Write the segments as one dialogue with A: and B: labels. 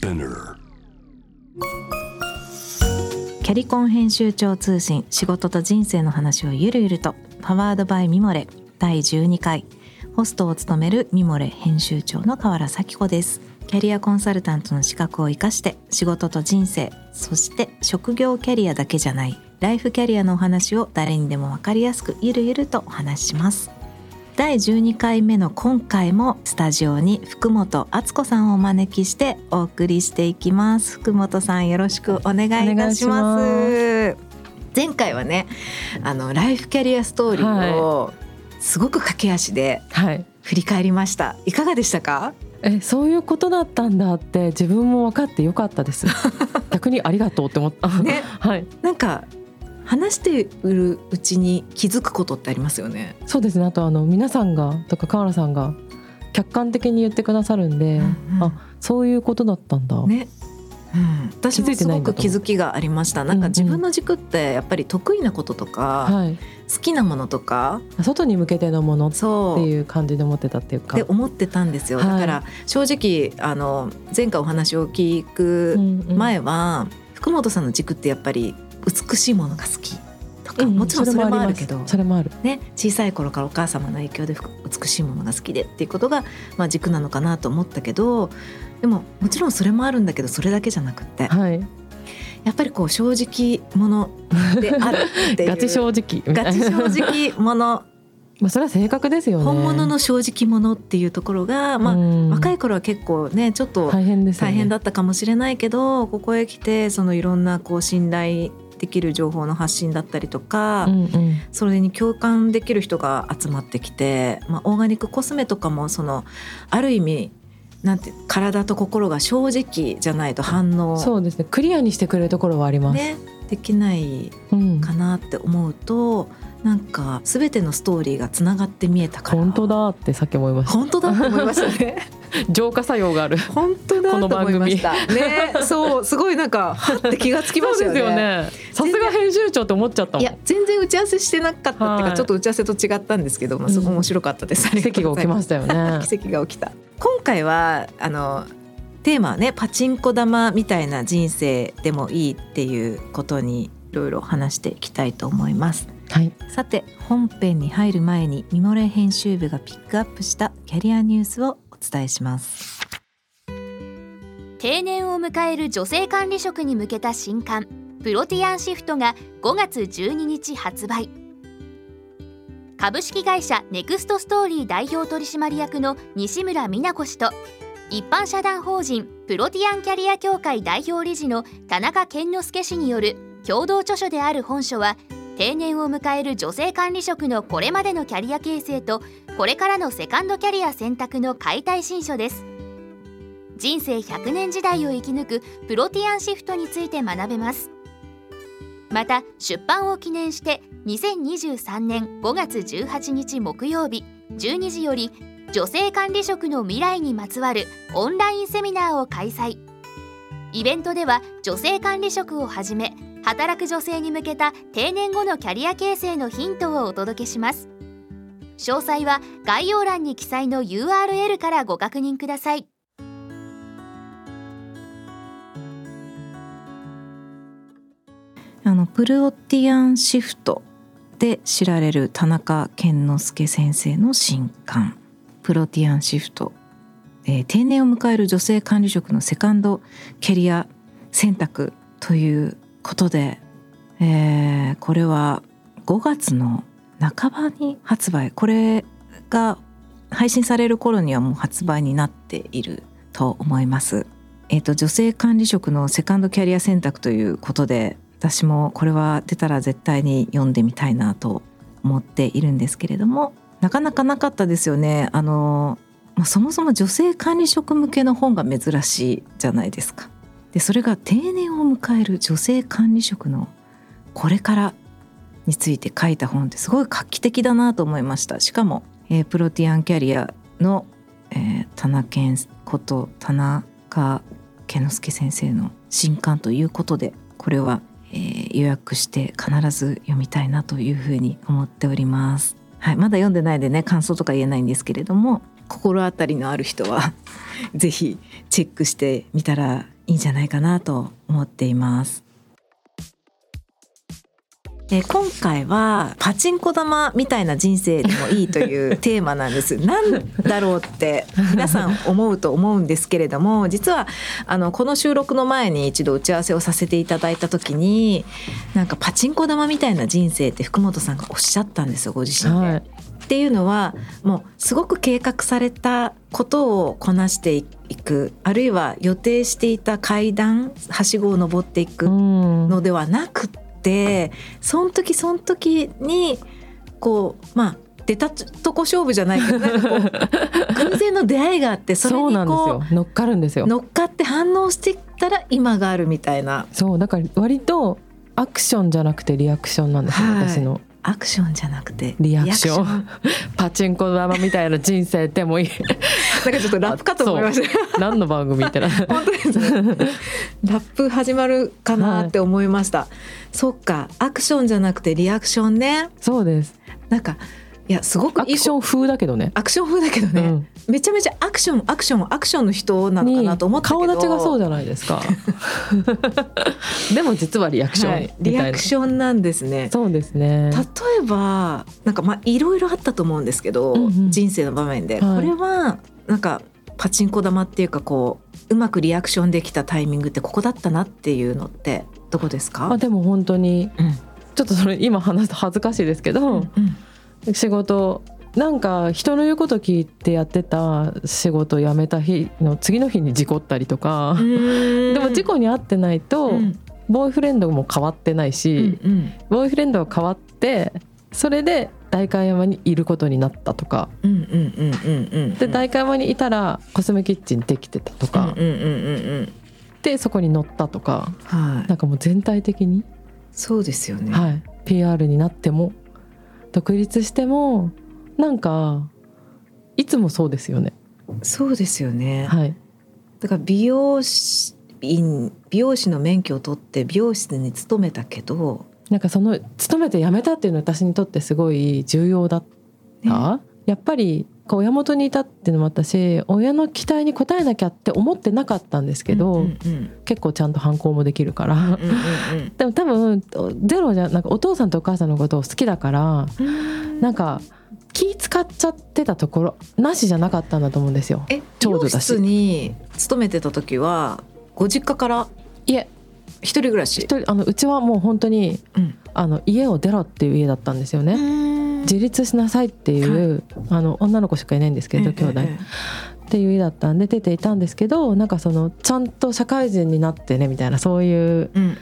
A: Spinner.
B: キャリコン編集長通信仕事と人生の話をゆるゆるとパワードバイミモレ第12回。ホストを務めるミモレ編集長の河原咲子です。キャリアコンサルタントの資格を生かして仕事と人生そして職業キャリアだけじゃないライフキャリアのお話を誰にでも分かりやすくゆるゆるとお話しします。第12回目の今回もスタジオに福本敦子さんをお招きしてお送りしていきます。福本さんよろしくお願いいたします。前回はねあのライフキャリアストーリーをすごく駆け足で
C: はい。
B: 振り返りました、い、かがでしたか？
C: えそういうことだったんだって自分も分かってよかったです。逆にありがとうって思った。
B: ね。
C: はい。
B: なんか話しているうちに気づくことってありますよね。
C: そうですね。あとあの皆さんがとか河原さんが客観的に言ってくださるんで、
B: うんうん。
C: あそういうことだったんだ、
B: ね。うん、私もすごく気づきがありました。なんか
C: うん。うん
B: 自分の軸ってやっぱり得意なこととか、
C: はい。
B: 好きなものとか
C: 外に向けてのものっていう感じで思ってたっていうか。
B: って思ってたんですよ、
C: はい。
B: だから正直あの前回お話を聞く
C: うんうん。
B: 前は、福本さんの軸ってやっぱり美しいものが好き。とか、
C: うん
B: もちろんそれもあるけ
C: り
B: ど
C: それもある。
B: ね、小さい頃からお母様の影響でふ美しいものが好きでっていうことが、まあ、軸なのかなと思ったけどでももちろんそれもあるんだけどそれだけじゃなくって
C: はい。
B: やっぱりこう正直者であるっていう。
C: ガチ正直
B: ガチ正直者。
C: まあそれは性格ですよね。
B: 本物の正直者っていうところが、まあ
C: うん。
B: 若い頃は結構ねちょっと
C: 大変
B: だったかもしれないけど、ここへ来てそのいろんなこう信頼できる情報の発信だったりとか、
C: うんうん。
B: それに共感できる人が集まってきて、まあ、オーガニックコスメとかもそのある意味なんて体と心が正直じゃないと反応、
C: そうですね。クリアにしてくれるところはあります、
B: ね、できない
C: うん、
B: かなって思うとなんか全てのストーリーがつながって見えたから。
C: 本当だってさっき思いまし
B: 本当だと思いましたね。
C: た 浄化作用がある。
B: 本当だと思いました。ねそうすごいなんかはって気がつきましたよね。
C: さすが編集長って思っちゃった
B: いや全然打ち合わせしてなかったっていうか、
C: はい。
B: ちょっと打ち合わせと違ったんですけど、まあ、すごい面白かったです、ありがと
C: 奇跡が起き
B: ま
C: したよね。
B: 奇跡が起きた今回はあのテーマはねパチンコ玉みたいな人生でもいいっていうことにいろいろ話していきたいと思います
C: はい。
B: さて本編に入る前にミモレ編集部がピックアップしたキャリアニュースをお伝えします。
D: 定年を迎える女性管理職に向けた新刊プロティアンシフトが5月12日発売。株式会社ネクストストーリー代表取締役の西村美奈子氏と一般社団法人プロティアンキャリア協会代表理事の田中健之介氏による共同著書である本書は定年を迎える女性管理職のこれまでのキャリア形成とこれからのセカンドキャリア選択の解体新書です。人生100年時代を生き抜くプロティアンシフトについて学べます。また出版を記念して2023年5月18日木曜日12時より女性管理職の未来にまつわるオンラインセミナーを開催。イベントでは女性管理職をはじめ働く女性に向けた定年後のキャリア形成のヒントをお届けします。詳細は概要欄に記載の URL からご確認ください。
B: あのプロティアンシフトで知られる田中健之介先生の新刊「プロティアンシフト」えー定年を迎える女性管理職のセカンドキャリア選択ということで、えーこれは5月の半ばに発売これが配信される頃にはもう発売になっていると思います。えー、と女性管理職のセカンドキャリア選択ということで私もこれは出たら絶対に読んでみたいなと思っているんですけれどもなかなかなかったですよねあの、そもそも女性管理職向けの本が珍しいじゃないですか。でそれが定年を迎える女性管理職のこれからについて書いた本ってすごい画期的だなと思いましたしかも、えープロティアンキャリアの、えー田中健こと田中健之介先生の新刊ということでこれは、えー予約して必ず読みたいなというふうに思っております。はい、まだ読んでないでね感想とか言えないんですけれども心当たりのある人は ぜひチェックしてみたらいいんじゃないかなと思っています。えー今回はパチンコ玉みたいな人生でもいいというテーマなんです。なんだろうって皆さん思うと思うんですけれども実はあのこの収録の前に一度打ち合わせをさせていただいた時になんかパチンコ玉みたいな人生って福本さんがおっしゃったんですよご自身で。
C: はい
B: っていうのはもうすごく計画されたことをこなしていくあるいは予定していた階段はしごを登っていく
C: うん
B: のではなくってその時その時にこうまあ出たとこ勝負じゃないけど偶然の出会いがあってそれにこ
C: よ。乗っかるんですよ。
B: う乗っかって反応していったら今があるみたいな。
C: そうだから割とアクションじゃなくてリアクションなんですよ、
B: はい。
C: 私の
B: アクションじゃなくて
C: リアクション。パチンコ玉みたいな人生でもいい。
B: なんかちょっとラップかと思いました。
C: 何の番組ってな
B: 本当ですね。ラップ始まるかなって思いました、そっかアクションじゃなくてリアクションね。
C: そうです。
B: なんかいやすごくいい
C: アクション風だけどね。
B: アクション風だけどね、
C: うん
B: めちゃめちゃアクションアクションアクションの人なのかなと思ったけど。
C: 顔立ちがそうじゃないですか。でも実はリアクション
B: はい、リアクションなんですね。
C: そうですね。
B: 例えばなんかまあいろいろあったと思うんですけど、
C: うんうん。
B: 人生の場面で、
C: はい。
B: これはなんかパチンコ玉っていうかこううまくリアクションできたタイミングってここだったなっていうのってどこですか、
C: まあでも本当に
B: うん。
C: ちょっとそれ今話すと恥ずかしいですけど、
B: うん。
C: 仕事なんか人の言うこと聞いてやってた仕事を辞めた日の次の日に事故ったりとか、
B: うん。
C: でも事故に遭ってないと、
B: うん。
C: ボーイフレンドも変わってないし、
B: うんうん。
C: ボーイフレンドが変わってそれで代官山にいることになったとか。で代官山にいたらコスメキッチンできてたとか、
B: うんうん
C: でそこに乗ったとか。
B: はい。
C: なんかもう全体的に、
B: そうですよね、
C: はい、PR になっても独立してもなんかいつもそうですよね。
B: そうですよね、
C: はい、
B: だから美容師院美容師の免許を取って美容室に勤めたけど、
C: なんかその勤めて辞めたっていうのは私にとってすごい重要だった、やっぱり親元にいたっていうのもあったし親の期待に応えなきゃって思ってなかったんですけど、
B: うんうんうん。
C: 結構ちゃんと反抗もできるから、
B: うんうん。
C: でも多分ゼロじゃなんかお父さんとお母さんのことを好きだから
B: うん。
C: なんか気使っちゃってたところなしじゃなかったんだと思うんですよ。
B: え美
C: 長女だし。
B: に勤めてた時はご実家から？
C: いえ。
B: 一人暮らし？
C: 一人あのうちはもう本当に
B: うん。
C: あの家を出ろっていう家だったんですよね。自立しなさいっていう、あの女の子しかいないんですけど、兄弟。
B: え
C: っていう家だったんで出ていたんですけどなんかそのちゃんと社会人になってねみたいなそういう
B: えうんうん。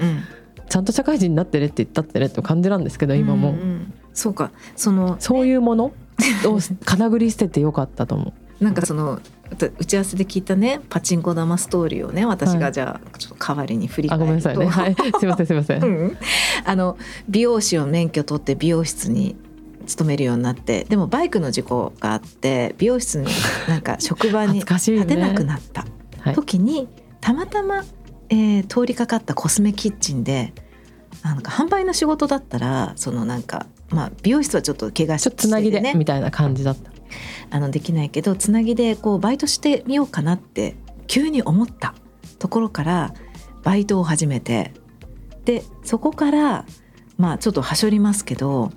C: ちゃんと社会人になってねって言ったってねって感じなんですけど今も、
B: うんうんそうかその
C: そういうもの？をかなぐり捨ててよかったと思う。
B: なんかその打ち合わせで聞いたねパチンコ玉ストーリーをね私
C: はい
B: がじゃあちょっと代わりに振り
C: あ
B: 返ると
C: ごめんなさいね。はい、すいませんすいません。
B: うんあの美容師を免許取って美容室に勤めるようになってでもバイクの事故があって美容室になんか職場に。立てなくなった
C: はい
B: 時にたまたま、えー通りかかったコスメキッチンでなんか販売の仕事だったらそのなんか、まあ、美容室はちょっと怪我し
C: ちょっとつなぎで
B: ね
C: みたいな感じだった。
B: あのできないけどつなぎでこうバイトしてみようかなって急に思ったところからバイトを始めて。でそこからまあちょっとはしょりますけど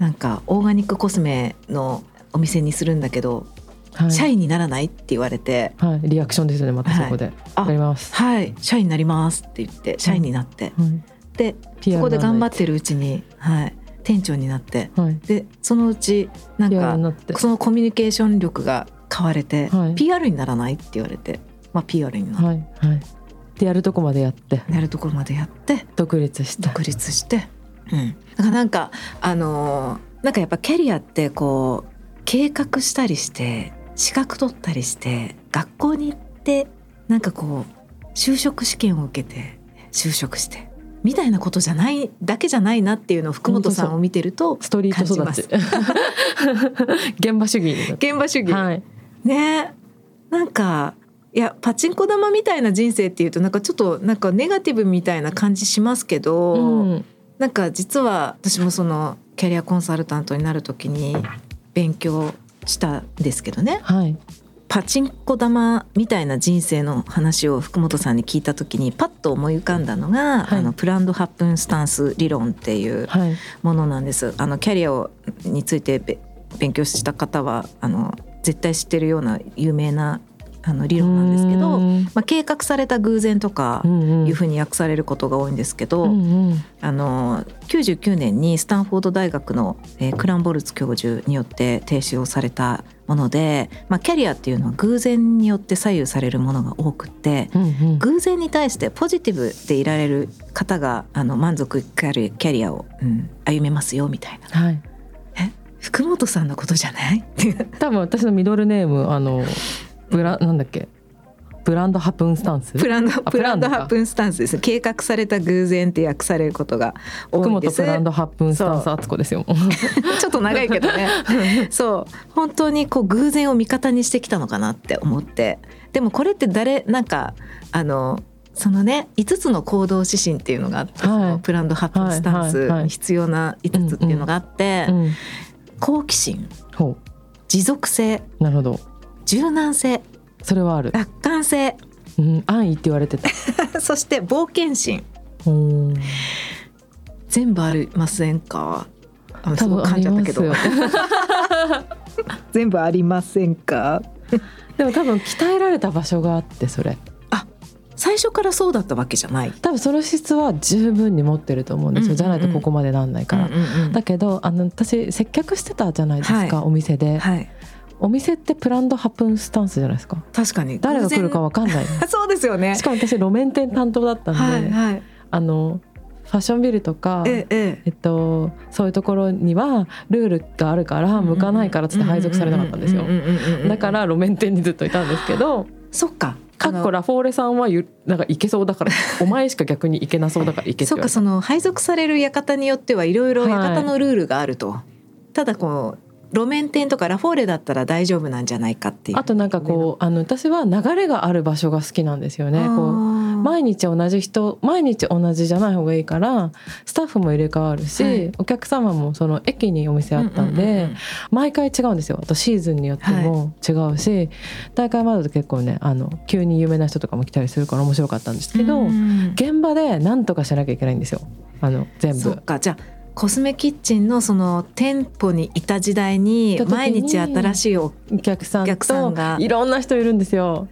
B: なんかオーガニックコスメのお店にするんだけど、
C: はい、
B: 社員にならないって言われて。
C: はい、リアクションですよねまたそこで、
B: あ
C: やります。
B: はい。社員になりますって言って社員になって、
C: はい、
B: でそこで頑張
C: っ
B: ってるうちに、はい、店長になって
C: はい、
B: でそのうちなんかそのコミュニケーション力が買われて、
C: はい。
B: PR にならないって言われて、まあ、PR にな
C: はいはい。でやるとこまでやって。
B: やるところまでやって
C: 独立して。
B: 独立して、うん、だからなんかあのーなんかやっぱキャリアってこう計画したりして資格取ったりして学校に行ってなんかこう就職試験を受けて就職してみたいなことじゃないだけじゃないなっていうのを福本さんを見てると
C: ストリート育ち。現場主義
B: 現場主義、
C: はい。
B: ね。なんかいやパチンコ玉みたいな人生っていうとなんかちょっとなんかネガティブみたいな感じしますけど、
C: うん。
B: なんか実は私もそのキャリアコンサルタントになる時に勉強したんですけどね。
C: はい
B: パチンコ玉みたいな人生の話を福本さんに聞いた時にパッと思い浮かんだのが、
C: はい
B: あのプランド8分スタンス理論っていう
C: はい
B: ものなんです。あのキャリアをについてべ勉強した方はあの絶対知ってるような有名なあの理論なんですけど、
C: うん。
B: まあ、計画された偶然とかいうふうに訳されることが多いんですけど、
C: うんうん。
B: あの99年にスタンフォード大学の、えークランボルツ教授によって提唱されたもので、まあ、キャリアっていうのは偶然によって左右されるものが多くって
C: うんうん。
B: 偶然に対してポジティブでいられる方があの満足いくキャリアを、うん歩めますよみたいな。
C: はい。
B: 福本さんのことじゃない？
C: 多分私のミドルネームあのブラなんだっけ？ブランドハプンスタンス？
B: プランド
C: あ
B: プランドハップンスタンスです。計画された偶然って訳されることが多
C: 福
B: いんです。
C: 本ブランドハプンスタンス敦子ですよ
B: ちょっと長いけどね。そう。本当にこう偶然を味方にしてきたのかなって思って。でもこれって誰なんかあのそのね5つの行動指針っていうのがあって、
C: はい。
B: プランドハップンスタンスに必要な5つっていうのがあって、
C: うん
B: 好奇心。
C: ほ
B: 持続性。
C: うなるほど
B: 柔軟性。
C: それはある、
B: 楽観性。
C: うん、安易って言われてた。
B: そして冒険心。
C: う。ん
B: 全部ありませんか？
C: 多分ありま
B: じゃったけど。全部ありませんか？
C: でも多分鍛えられた場所があってそれ。
B: 最初からそうだったわけじゃない。
C: 多分その質は十分に持ってると思うんですよ、
B: うんうんうん。
C: じゃないとここまでなんないから、
B: うんうんうん
C: だけどあの私接客してたじゃないですか、
B: は
C: お店で。
B: はい
C: お店ってプランドハプンスタンスじゃないですか？
B: 確かに。
C: 誰が来るか
B: 偶
C: わかんない。
B: 然。そうですよね。
C: しかも私路面店担当だったんで、
B: はい。はい
C: あのファッションビルとか
B: ええ。
C: えっと、そういうところにはルールがあるから向かないからっつって配属されなかったんですよ。だから路面店にずっといたんですけど
B: そっか。
C: かっこラフォーレさんはゆなんか行けそうだからお前しか逆に行けなそうだから行け
B: そっかその配属される館によってはいろいろ
C: はい
B: 館のルールがあると、ただこう路面店とかラフォーレだったら大丈夫なんじゃないかっていう。
C: あとなんかこうあの私は流れがある場所が好きなんですよね。こう毎日同じ人毎日同じじゃない方がいいからスタッフも入れ替わるし、
B: はい。
C: お客様もその駅にお店あったんで、
B: うんうんうん
C: 毎回違うんですよ。あとシーズンによっても違うし、大会までと結構ねあの急に有名な人とかも来たりするから面白かったんですけど、
B: うん。
C: 現場で何とかしなきゃいけないんですよ。あの全部。
B: か。じゃあコスメキッチンのその店舗にいた時代に毎日新しいお
C: お客さん
B: お客さん
C: と
B: が
C: いろんな人いるんですよ。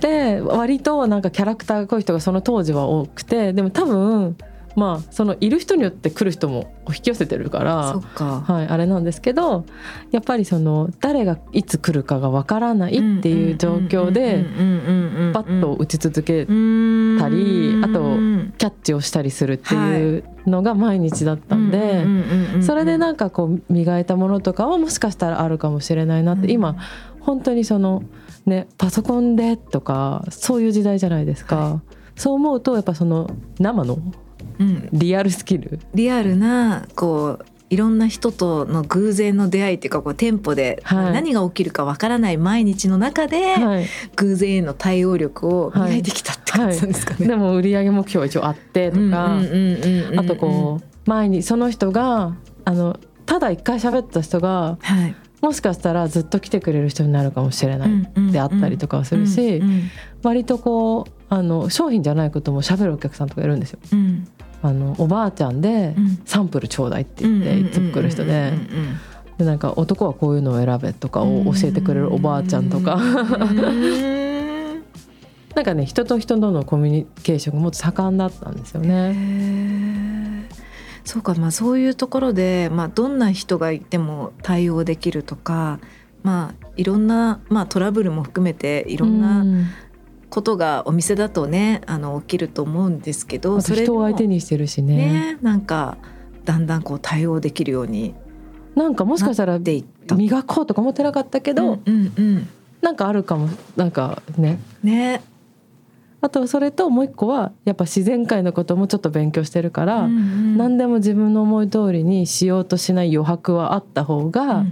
C: で割となんかキャラクターが濃い人がその当時は多くてでも多分まあそのいる人によって来る人も引き寄せてるからはい、あれなんですけどやっぱりその誰がいつ来るかがわからないっていう状況でパッと打ち続け
B: た
C: りあとキャッチをしたりするっていうのが毎日だったんで。それでなんかこう磨いたものとかはもしかしたらあるかもしれないなって、
B: うん。
C: 今本当にそのねパソコンでとかそういう時代じゃないですか、
B: は
C: そう思うとやっぱその生の
B: うん。
C: リアルスキル？
B: リアルなこういろんな人との偶然の出会いっていうかこう店舗で
C: はい。
B: 何が起きるかわからない毎日の中で
C: はい、
B: 偶然への対応力を磨いてきたって感じなんですかね。
C: でも売上目標は一応あってとか、あとこう前にその人があのただ一回喋った人が
B: うん、はい、
C: もしかしたらずっと来てくれる人になるかもしれないであったりとかはするし、割とこうあの商品じゃないことも喋るお客さんとかいるんですよ。
B: うん
C: あのおばあちゃんで
B: うん。
C: サンプルちょうだいって言っていつも来る人で。でなんか男はこういうのを選べとかを教えてくれるおばあちゃんとか。
B: うん
C: なんかね人と人とのコミュニケーションがもっと盛んだったんですよね。
B: そうかまあそういうところで、まあ、どんな人がいても対応できるとか、まあ、いろんな、まあ、トラブルも含めていろん
C: う
B: なんことがお店だとねあの起きると思うんですけど
C: あと人を相手にしてるしね。
B: ねなんかだんだんこう対応できるように
C: なんかもしかしたら。磨こうとか思ってなかったけど、
B: うんうんうん。
C: なんかあるかもなんかね。
B: ね
C: あとそれともう一個はやっぱ自然界のこともちょっと勉強してるから、
B: うんうん。
C: 何でも自分の思い通りにしようとしない余白はあった方が、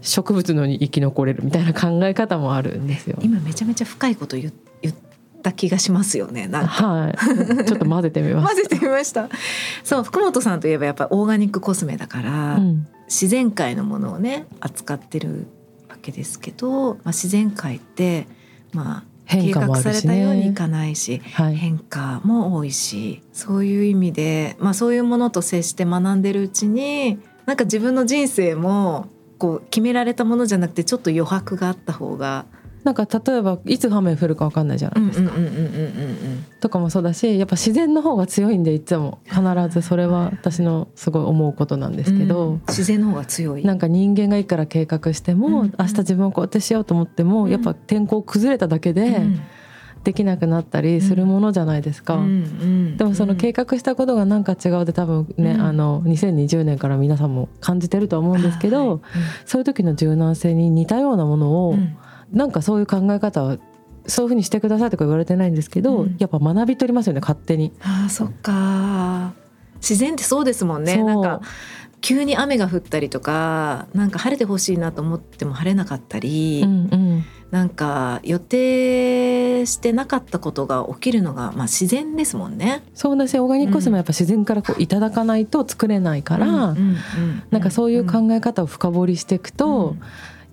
C: 植物のに生き残れるみたいな考え方もあるんですよ。
B: 今めちゃめちゃ深いこと言言った気がしますよね
C: はい、ちょっと混ぜてみます。
B: 混ぜてみました。そう福本さんといえばやっぱオーガニックコスメだから、
C: うん。
B: 自然界のものをね扱ってるわけですけど、まあ、自然界ってまあ計
C: 変化も
B: 画され
C: たね
B: ようにいかないし、
C: はい
B: 変化も多いしそういう意味で、まあ、そういうものと接して学んでるうちになんか自分の人生もこう決められたものじゃなくてちょっと余白があった方が。
C: なんか例えばいつ雨降るか分かんないじゃないですか、とかもそうだしやっぱ自然の方が強いんでいつも必ずそれは私のすごい思うことなんですけど、
B: うん。自然の方が強い。
C: なんか人間がいくら計画しても、
B: うん
C: 明日自分はこうやってしようと思っても、
B: うん
C: やっぱ天候崩れただけで
B: うん。
C: できなくなったりするものじゃないですか。
B: うんうん
C: でもその計画したことがなんか違うで多分ね、
B: うん。
C: あの2020年から皆さんも感じてるとは思うんですけど、
B: はい
C: そういう時の柔軟性に似たようなものを、
B: うん
C: なんかそういう考え方はそういうふうにしてくださいとか言われてないんですけど、
B: うん。
C: やっぱ学び取りますよね勝手に。
B: あーそっか。自然ってそうですもんね。なんか急に雨が降ったりとかなんか晴れてほしいなと思っても晴れなかったり、
C: うんうん。
B: なんか予定してなかったことが起きるのが、まあ、自然ですもんね。
C: そうだしオーガニックコスメはやっぱ自然からこういただかないと作れないから、
B: うん。
C: なんかそういう考え方を深掘りしていくと、
B: うん。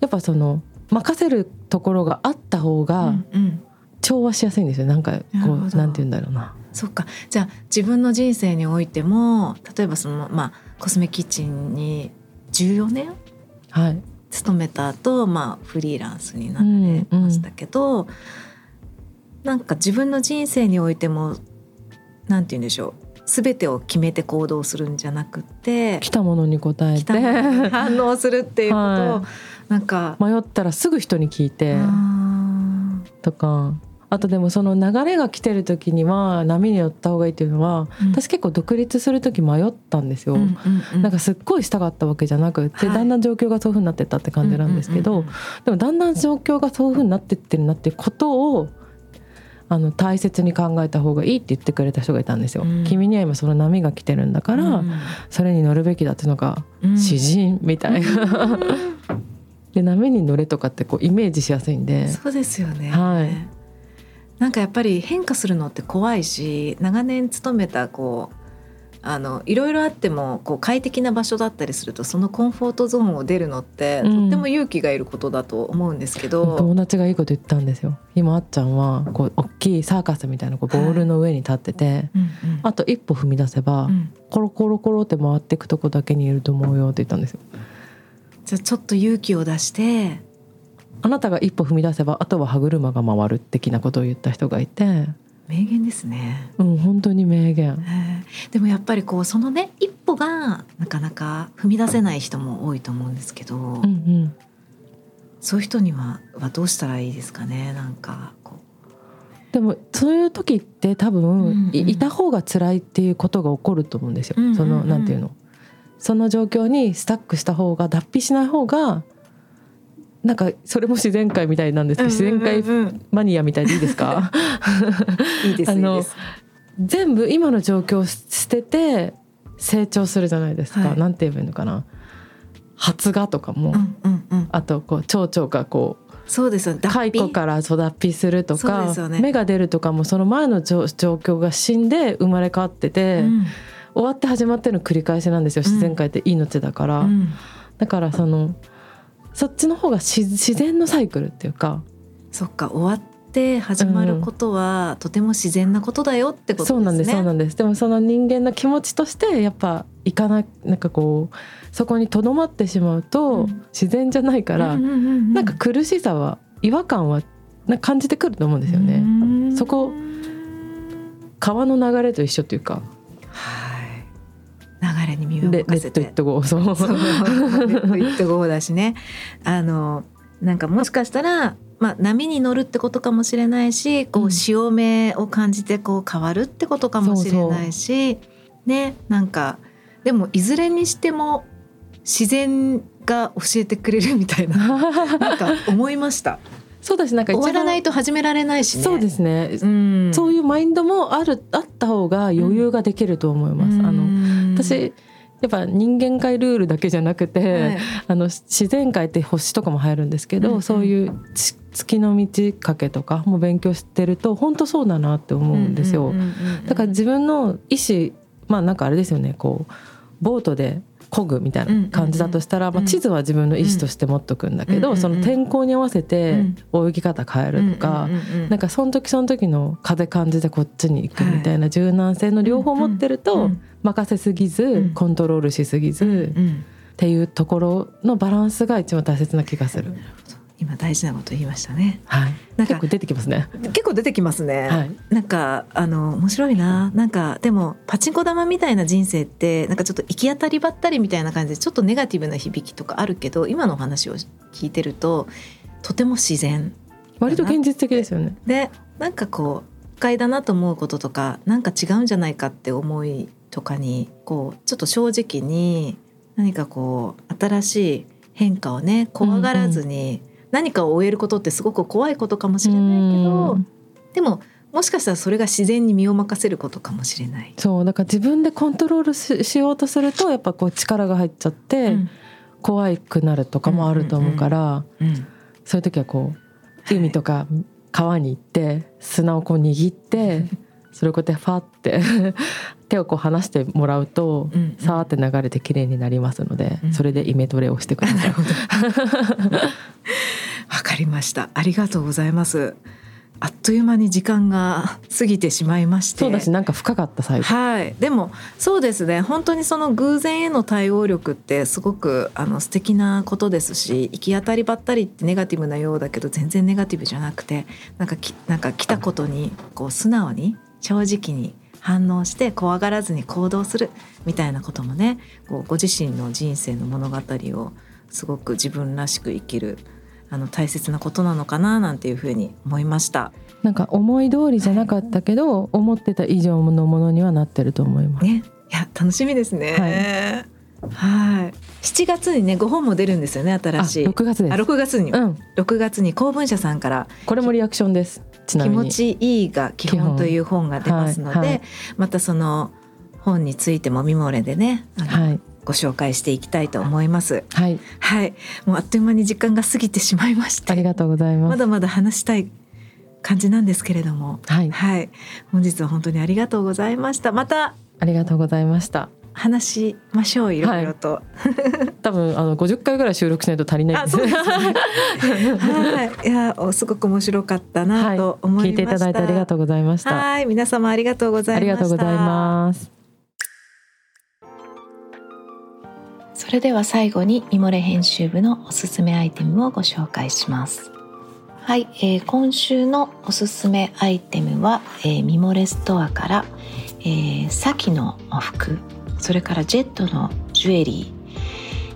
C: やっぱその任せるところがあった方
B: う
C: が
B: んうん。
C: 調和しやすいんですよ。なんかこうなんて言うんだろうな。
B: そっか。じゃあ自分の人生においても例えばその、まあ、コスメキッチンに14年
C: はい、
B: 勤めた後、まあフリーランスになってましたけど、なんか自分の人生においてもなんて言うんでしょう全てを決めて行動するんじゃなくって
C: 来たものに応えて。
B: 反応するっていうことを、
C: は
B: なんか、
C: 迷ったらすぐ人に聞いて。
B: あ
C: とか。あとでもその流れが来てる時には波に乗った方がいいっていうのは、
B: うん。
C: 私結構独立する時迷ったんですよ。
B: ーうんうん。
C: なんかすっごいしたかったわけじゃなくて、
B: はい。
C: だんだん状況がそういう風になってったって感じなんですけど、
B: うんうんうん
C: でもだんだん状況がそういう風になってってるなっていうことをあの大切に考えた方がいいって言ってくれた人がいたんですよ。
B: うん
C: 君には今その波が来てるんだから、
B: うん
C: それに乗るべきだっていうのが
B: うん
C: 詩人みたいな。で波に乗れとかってこうイメージしやすいんで。
B: そうですよね、
C: はい
B: なんかやっぱり変化するのって怖いし長年勤めたこうあのいろいろあってもこう快適な場所だったりするとそのコンフォートゾーンを出るのって、
C: うん。
B: とっても勇気がいることだと思うんですけど、
C: 友達がいいこと言ったんですよ。今あっちゃんはこう大きいサーカスみたいなこうボールの上に立ってて、
B: うんうん
C: あと一歩踏み出せば、
B: うん。
C: コロコロコロって回っていくとこだけにいると思うよって言ったんですよ。
B: じゃあちょっと勇気を出して。
C: あなたが一歩踏み出せばあとは歯車が回る的なことを言った人がいて
B: 名言ですね。
C: うん本当に名言。
B: えーでもやっぱりこうそのね一歩がなかなか踏み出せない人も多いと思うんですけど、
C: うんうん。
B: そういう人にははどうしたらいいですかね？なんかこ
C: でもそういう時って多分、
B: うんうん。
C: いいた方が辛いっていうことが起こると思うんですよ、
B: うんうんうん。
C: そのなんていうの？その状況にスタックした方が脱皮しない方がなんかそれも自然界みたいなんです。けど、自然界
B: うんうん。うん
C: マニアみたいでいいですか？
B: いいです
C: あの全部今の状況を捨てて成長するじゃないですか、
B: はい。
C: なんて言えばいいのかな？発芽とかも、
B: うんうんうん。
C: あとこう蝶々がこう
B: そうですよね。
C: から育皮するとか、
B: ね。
C: 芽が出るとかもその前の状状況が死んで生まれ変わってて、
B: うん。
C: 終わって始まっての繰り返しなんですよ。自然界って命だから、
B: うん。
C: だからそのそっちの方が自自然のサイクルっていうか。
B: そっか終わって始まることは、とても自然なことだよってことですね。
C: そうなんですそうなんです。でもその人間の気持ちとしてやっぱいかななんかこうそこにとどまってしまうと、
B: うん。
C: 自然じゃないから、
B: うんうんうんうん
C: なんか苦しさは違和感はな感じてくると思うんですよね。
B: うん。
C: そこ川の流れと一緒っていうか。
B: はい流れに身を
C: レレッ
B: 任せて。
C: ドイットゴーそう。
B: そうレッドイットゴーだしね。あのなんかもしかしたら、まあ、波に乗るってことかもしれないしこ
C: うん。
B: う潮目を感じてこう変わるってことかもしれないし。ねなんかでもいずれにしても自然が教えてくれるみたいな なんか思いました。
C: そうだしなんか
B: 終わらない
C: と
B: と始められないしね。
C: そうですね、
B: うん。
C: そういうマインドもあるあった方が余裕ができると思います。あの
B: の
C: 私やっぱ人間界ルールだけじゃなくて、
B: はい。
C: あの自然界って星とかも入るんですけど、
B: うんうん。
C: そういうち月の満ち欠けとかも勉強してると本当そうだなって思うんですよ。だから自分の意思まあなんかあれですよねこうボートで漕ぐみたいな感じだとしたら、まあ、地図は自分の意思として持っとくんだけど、その天候に合わせて泳ぎ方変えるとか、なんかその時その時の風感じでこっちに行くみたいな柔軟性の両方持ってると任せすぎずコントロールしすぎずっていうところのバランスが一番大切な気がする。
B: 今大事なこと言いましたね。
C: はい。なんか結構出てきますね。
B: 結構出てきますね。はい、なんかあの面白いな。なんかでもパチンコ玉みたいな人生ってなんかちょっと行き当たりばったりみたいな感じでちょっとネガティブな響きとかあるけど、今のお話を聞いてるととても自然。
C: 割と現実的ですよね。
B: で、なんかこう不快だなと思うこととか、なんか違うんじゃないかって思いとかにこうちょっと正直に何かこう新しい変化をね怖がらずに、何かを終えることってすごく怖いことかもしれないけどでももしかしたらそれが自然に身を任せることかもしれない。
C: そうだから自分でコントロールしようとするとやっぱこう力が入っちゃって、怖くなるとかもあると思うから、そういう時はこう海とか川に行って砂をこう握って それをこうやってファって 手をこう離してもらうと、うんうん、さーって流れて綺麗になりますので、うん、それでイメトレをしてください。わ
B: かりました。ありがとうございます。あっという間に時間が過ぎてしまいまして。
C: そうだしなんか深かった最後。
B: はい。でもそうですね。本当にその偶然への対応力ってすごくあの素敵なことですし行き当たりばったりってネガティブなようだけど全然ネガティブじゃなくてなんかきなんか来たことにこう素直に正直に反応して怖がらずに行動するみたいなこともねこうご自身の人生の物語をすごく自分らしく生きるあの大切なことなのかななんていうふうに思いました。
C: なんか思い通りじゃなかったけど、はい、思ってた以上のものにはなってると思います。
B: ね、いや楽しみですね。はい。はい。7月にね5本も出るんですよね新しい。
C: 6月です。あ
B: 6月に、うん、6月に公文社さんから
C: これもリアクションです。
B: 気持ちいいが基本という本が出ますので、はいはい、またその本についてもミモレでね、はい、ご紹介していきたいと思います。
C: はい、
B: はい、もうあっという間に時間が過ぎてしまいました。
C: ありがとうございます。
B: まだまだ話したい感じなんですけれども、
C: はい、
B: はい、本日は本当にありがとうございました。また
C: ありがとうございました。
B: 話しましょういろいろと、はい、
C: 多分あの50回ぐらい収録しないと足りないで。すね。
B: はい、いやすごく面白かったなと思い
C: まし、はい、聞いていただいてありがとうございました。
B: はい。皆様ありがとうございま
C: ありがとうございます。
B: それでは最後にミモレ編集部のおすすめアイテムをご紹介します。はい、えー、今週のおすすめアイテムは、えー、ミモレストアから、えー、先の服それからジェットのジュエリ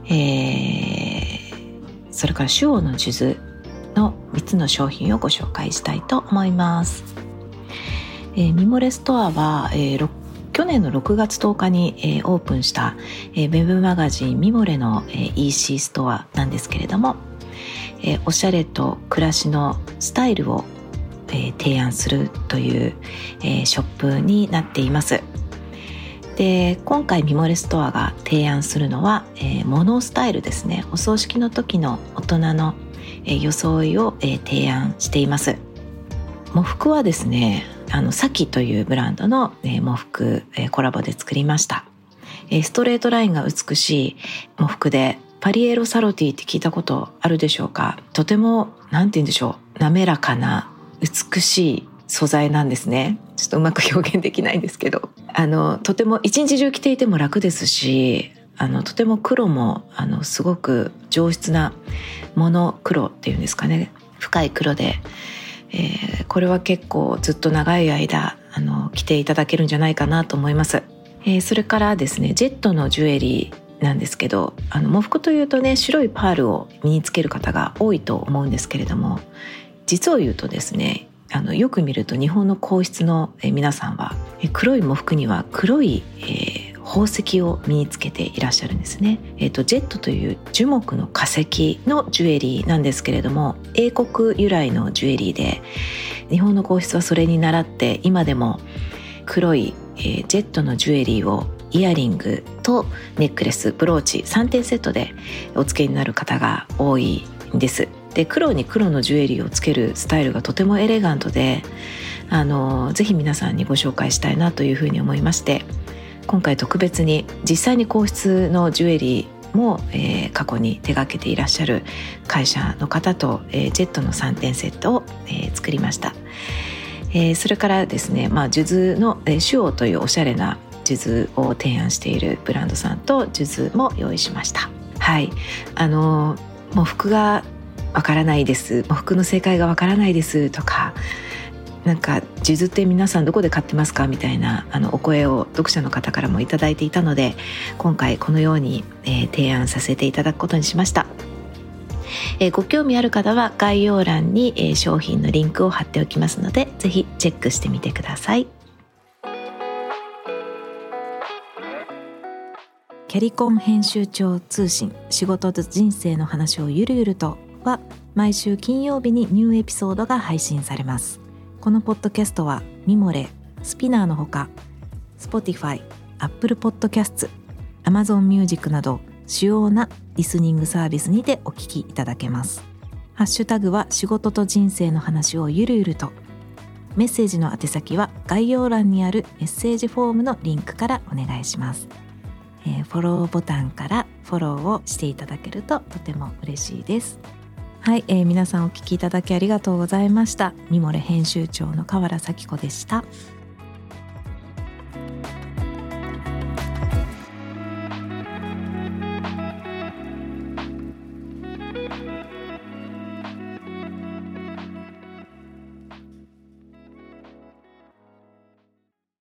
B: ー、えー、それからシュオの数珠の3つの商品をご紹介したいと思います。えー、ミモレストアは、えー、去年の6月10日に、えー、オープンした、えー、ウェブマガジンミモレの、えー、EC ストアなんですけれども、えー、おしゃれと暮らしのスタイルを、えー、提案するという、えー、ショップになっています。で今回ミモレストアが提案するのは、えー、モノスタイルですね。お葬式の時の大人の、えー、装いを、えー、提案しています。喪服はですねあのサキというブランドの、えー、喪服、えー、コラボで作りました、えー、ストレートラインが美しい喪服でパリエロサロティって聞いたことあるでしょうか？とてもなんて言うんでしょう。滑らかな美しい素材なんですね。ちょっとうまく表現できないんですけどあのとても一日中着ていても楽ですしあのとても黒もあのすごく上質なモノ黒っていうんですかね。深い黒で、えー、これは結構ずっと長い間あの着ていただけるんじゃないかなと思います、えー、それからですねジェットのジュエリーなんですけどあの喪服というとね白いパールを身につける方が多いと思うんですけれども実を言うとですねあのよく見ると日本の皇室の皆さんは黒い喪服には黒い、えー、宝石を身につけていらっしゃるんですね。えーと、ジェットという樹木の化石のジュエリーなんですけれども英国由来のジュエリーで日本の皇室はそれに倣って今でも黒い、えー、ジェットのジュエリーをイヤリングとネックレスブローチ3点セットでお付けになる方が多いんです。で黒に黒のジュエリーをつけるスタイルがとてもエレガントであのぜひ皆さんにご紹介したいなというふうに思いまして今回特別に実際に皇室のジュエリーも、えー、過去に手がけていらっしゃる会社の方と、えー、ジェットの3点セットを、えー、作りました、えー、それからですね、まあ、数珠の、えー、シュオというおしゃれな数珠を提案しているブランドさんと数珠も用意しました。はい。あのもう服がわからないです。もう服の正解がわからないです。とかなんか地図って皆さんどこで買ってますか？みたいなあのお声を読者の方からも頂いていたので今回このように、えー、提案させていただくことにしました、えー、ご興味ある方は概要欄に、えー、商品のリンクを貼っておきますのでぜひチェックしてみてください。キャリコン編集長通信仕事と人生の話をゆるゆるとは毎週金曜日にニューエピソードが配信されます。このポッドキャストはミモレ、スピナーのほか Spotify、Apple Podcasts、Amazon Music など主要なリスニングサービスにてお聞きいただけます。ハッシュタグは仕事と人生の話をゆるゆると。メッセージの宛先は概要欄にあるメッセージフォームのリンクからお願いします。えー、フォローボタンからフォローをしていただけるととても嬉しいです。はい、えー、皆さんお聞きいただきありがとうございました。ミモレ編集長の河原咲子でした。